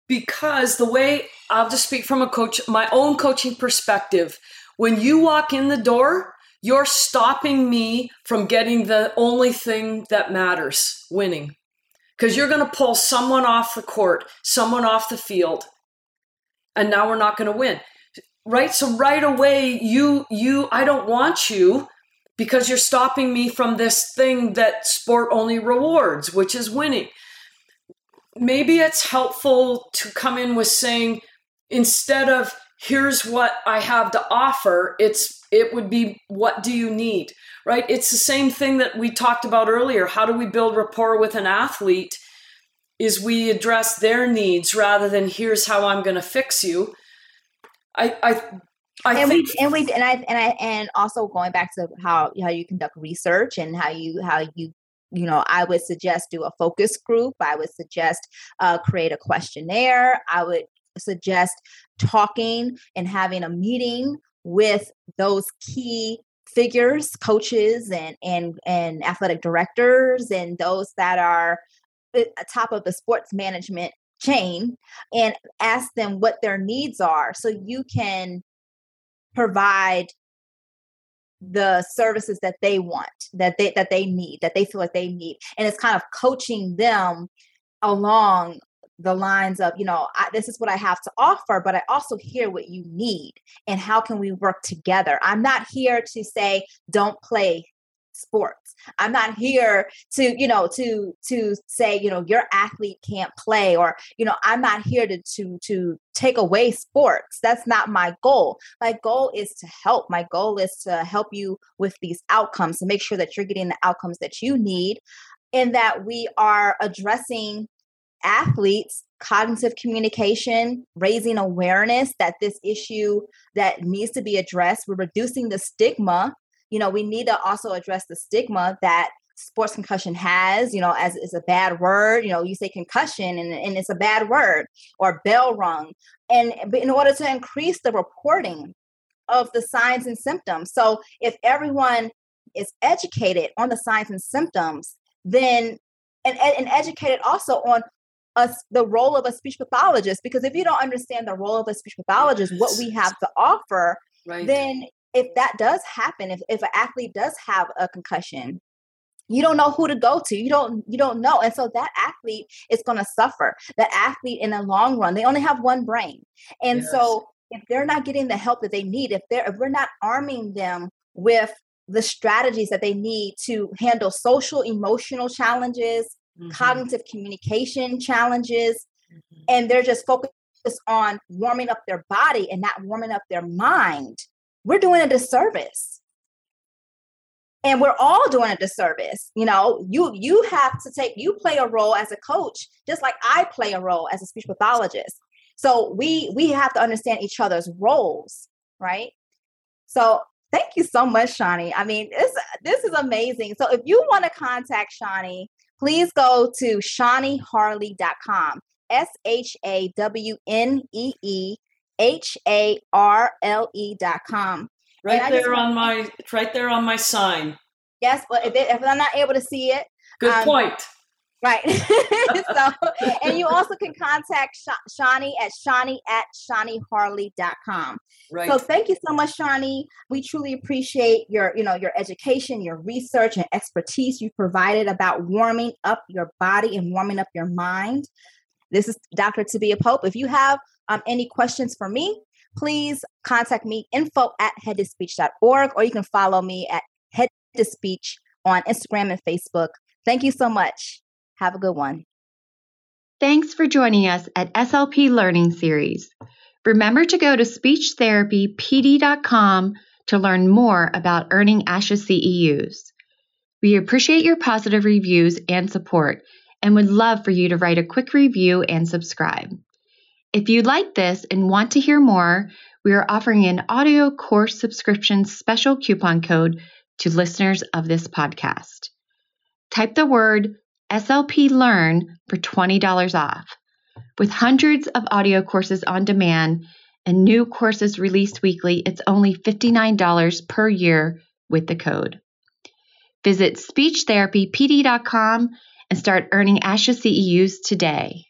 because the way I'll just speak from a coach, my own coaching perspective, when you walk in the door, you're stopping me from getting the only thing that matters winning. Because you're going to pull someone off the court, someone off the field, and now we're not going to win. Right? So right away, you, you, I don't want you because you're stopping me from this thing that sport only rewards, which is winning maybe it's helpful to come in with saying instead of here's what I have to offer, it's it would be what do you need? Right? It's the same thing that we talked about earlier. How do we build rapport with an athlete? Is we address their needs rather than here's how I'm going to fix you. I I I and think, we and we and I and I and also going back to how how you conduct research and how you how you you know i would suggest do a focus group i would suggest uh, create a questionnaire i would suggest talking and having a meeting with those key figures coaches and and and athletic directors and those that are uh, top of the sports management chain and ask them what their needs are so you can provide the services that they want that they that they need that they feel like they need. And it's kind of coaching them along the lines of you know I, this is what i have to offer but i also hear what you need and how can we work together. I'm not here to say don't play sports. I'm not here to you know to to say you know your athlete can't play or you know i'm not here to to to take away sports. That's not my goal. My goal is to help. My goal is to help you with these outcomes to make sure that you're getting the outcomes that you need and that we are addressing athletes cognitive communication raising awareness that this issue that needs to be addressed we're reducing the stigma. You know we need to also address the stigma that sports concussion has you know as it's a bad word. You know you say concussion and, and it's a bad word or bell rung. And in order to increase the reporting of the signs and symptoms. So if everyone is educated on the signs and symptoms then and, and educated also on a, the role of a speech pathologist because if you don't understand the role of a speech pathologist what we have to offer right. then if that does happen if, if an athlete does have a concussion you don't know who to go to you don't you don't know and so that athlete is going to suffer that athlete in the long run they only have one brain and yes. so if they're not getting the help that they need if they're if we're not arming them with the strategies that they need to handle social emotional challenges mm-hmm. cognitive communication challenges, mm-hmm. and they're just focused on warming up their body and not warming up their mind, we're doing a disservice. And we're all doing a disservice. You know, you you have to take you play a role as a coach, just like I play a role as a speech pathologist. So we we have to understand each other's roles, right? So thank you so much, Shawnee. I mean, this this is amazing. So if you want to contact Shawnee, please go to shawneeharle.com. S H A W N E E H A R L E dot com. Right there on my right there on my sign. Yes, but if, it, if I'm not able to see it, good um, point. Right. [LAUGHS] so, and you also can contact Sh- Shawnee at Shawnee at ShawneeHarle.com. Right. So thank you so much, Shawnee. We truly appreciate your, you know, your education, your research and expertise you provided about warming up your body and warming up your mind. This is Dr. Tabia Pope. If you have um, any questions for me, please contact me info at headtospeech.org or you can follow me at head to speech on Instagram and Facebook. Thank you so much. Have a good one. Thanks for joining us at SLP Learning Series. Remember to go to speechtherapypd.com to learn more about earning ASHA CEUs. We appreciate your positive reviews and support and would love for you to write a quick review and subscribe. If you like this and want to hear more, we are offering an audio course subscription special coupon code to listeners of this podcast. Type the word SLP Learn for $20 off. With hundreds of audio courses on demand and new courses released weekly, it's only $59 per year with the code. Visit speechtherapypd.com and start earning ASHA CEUs today.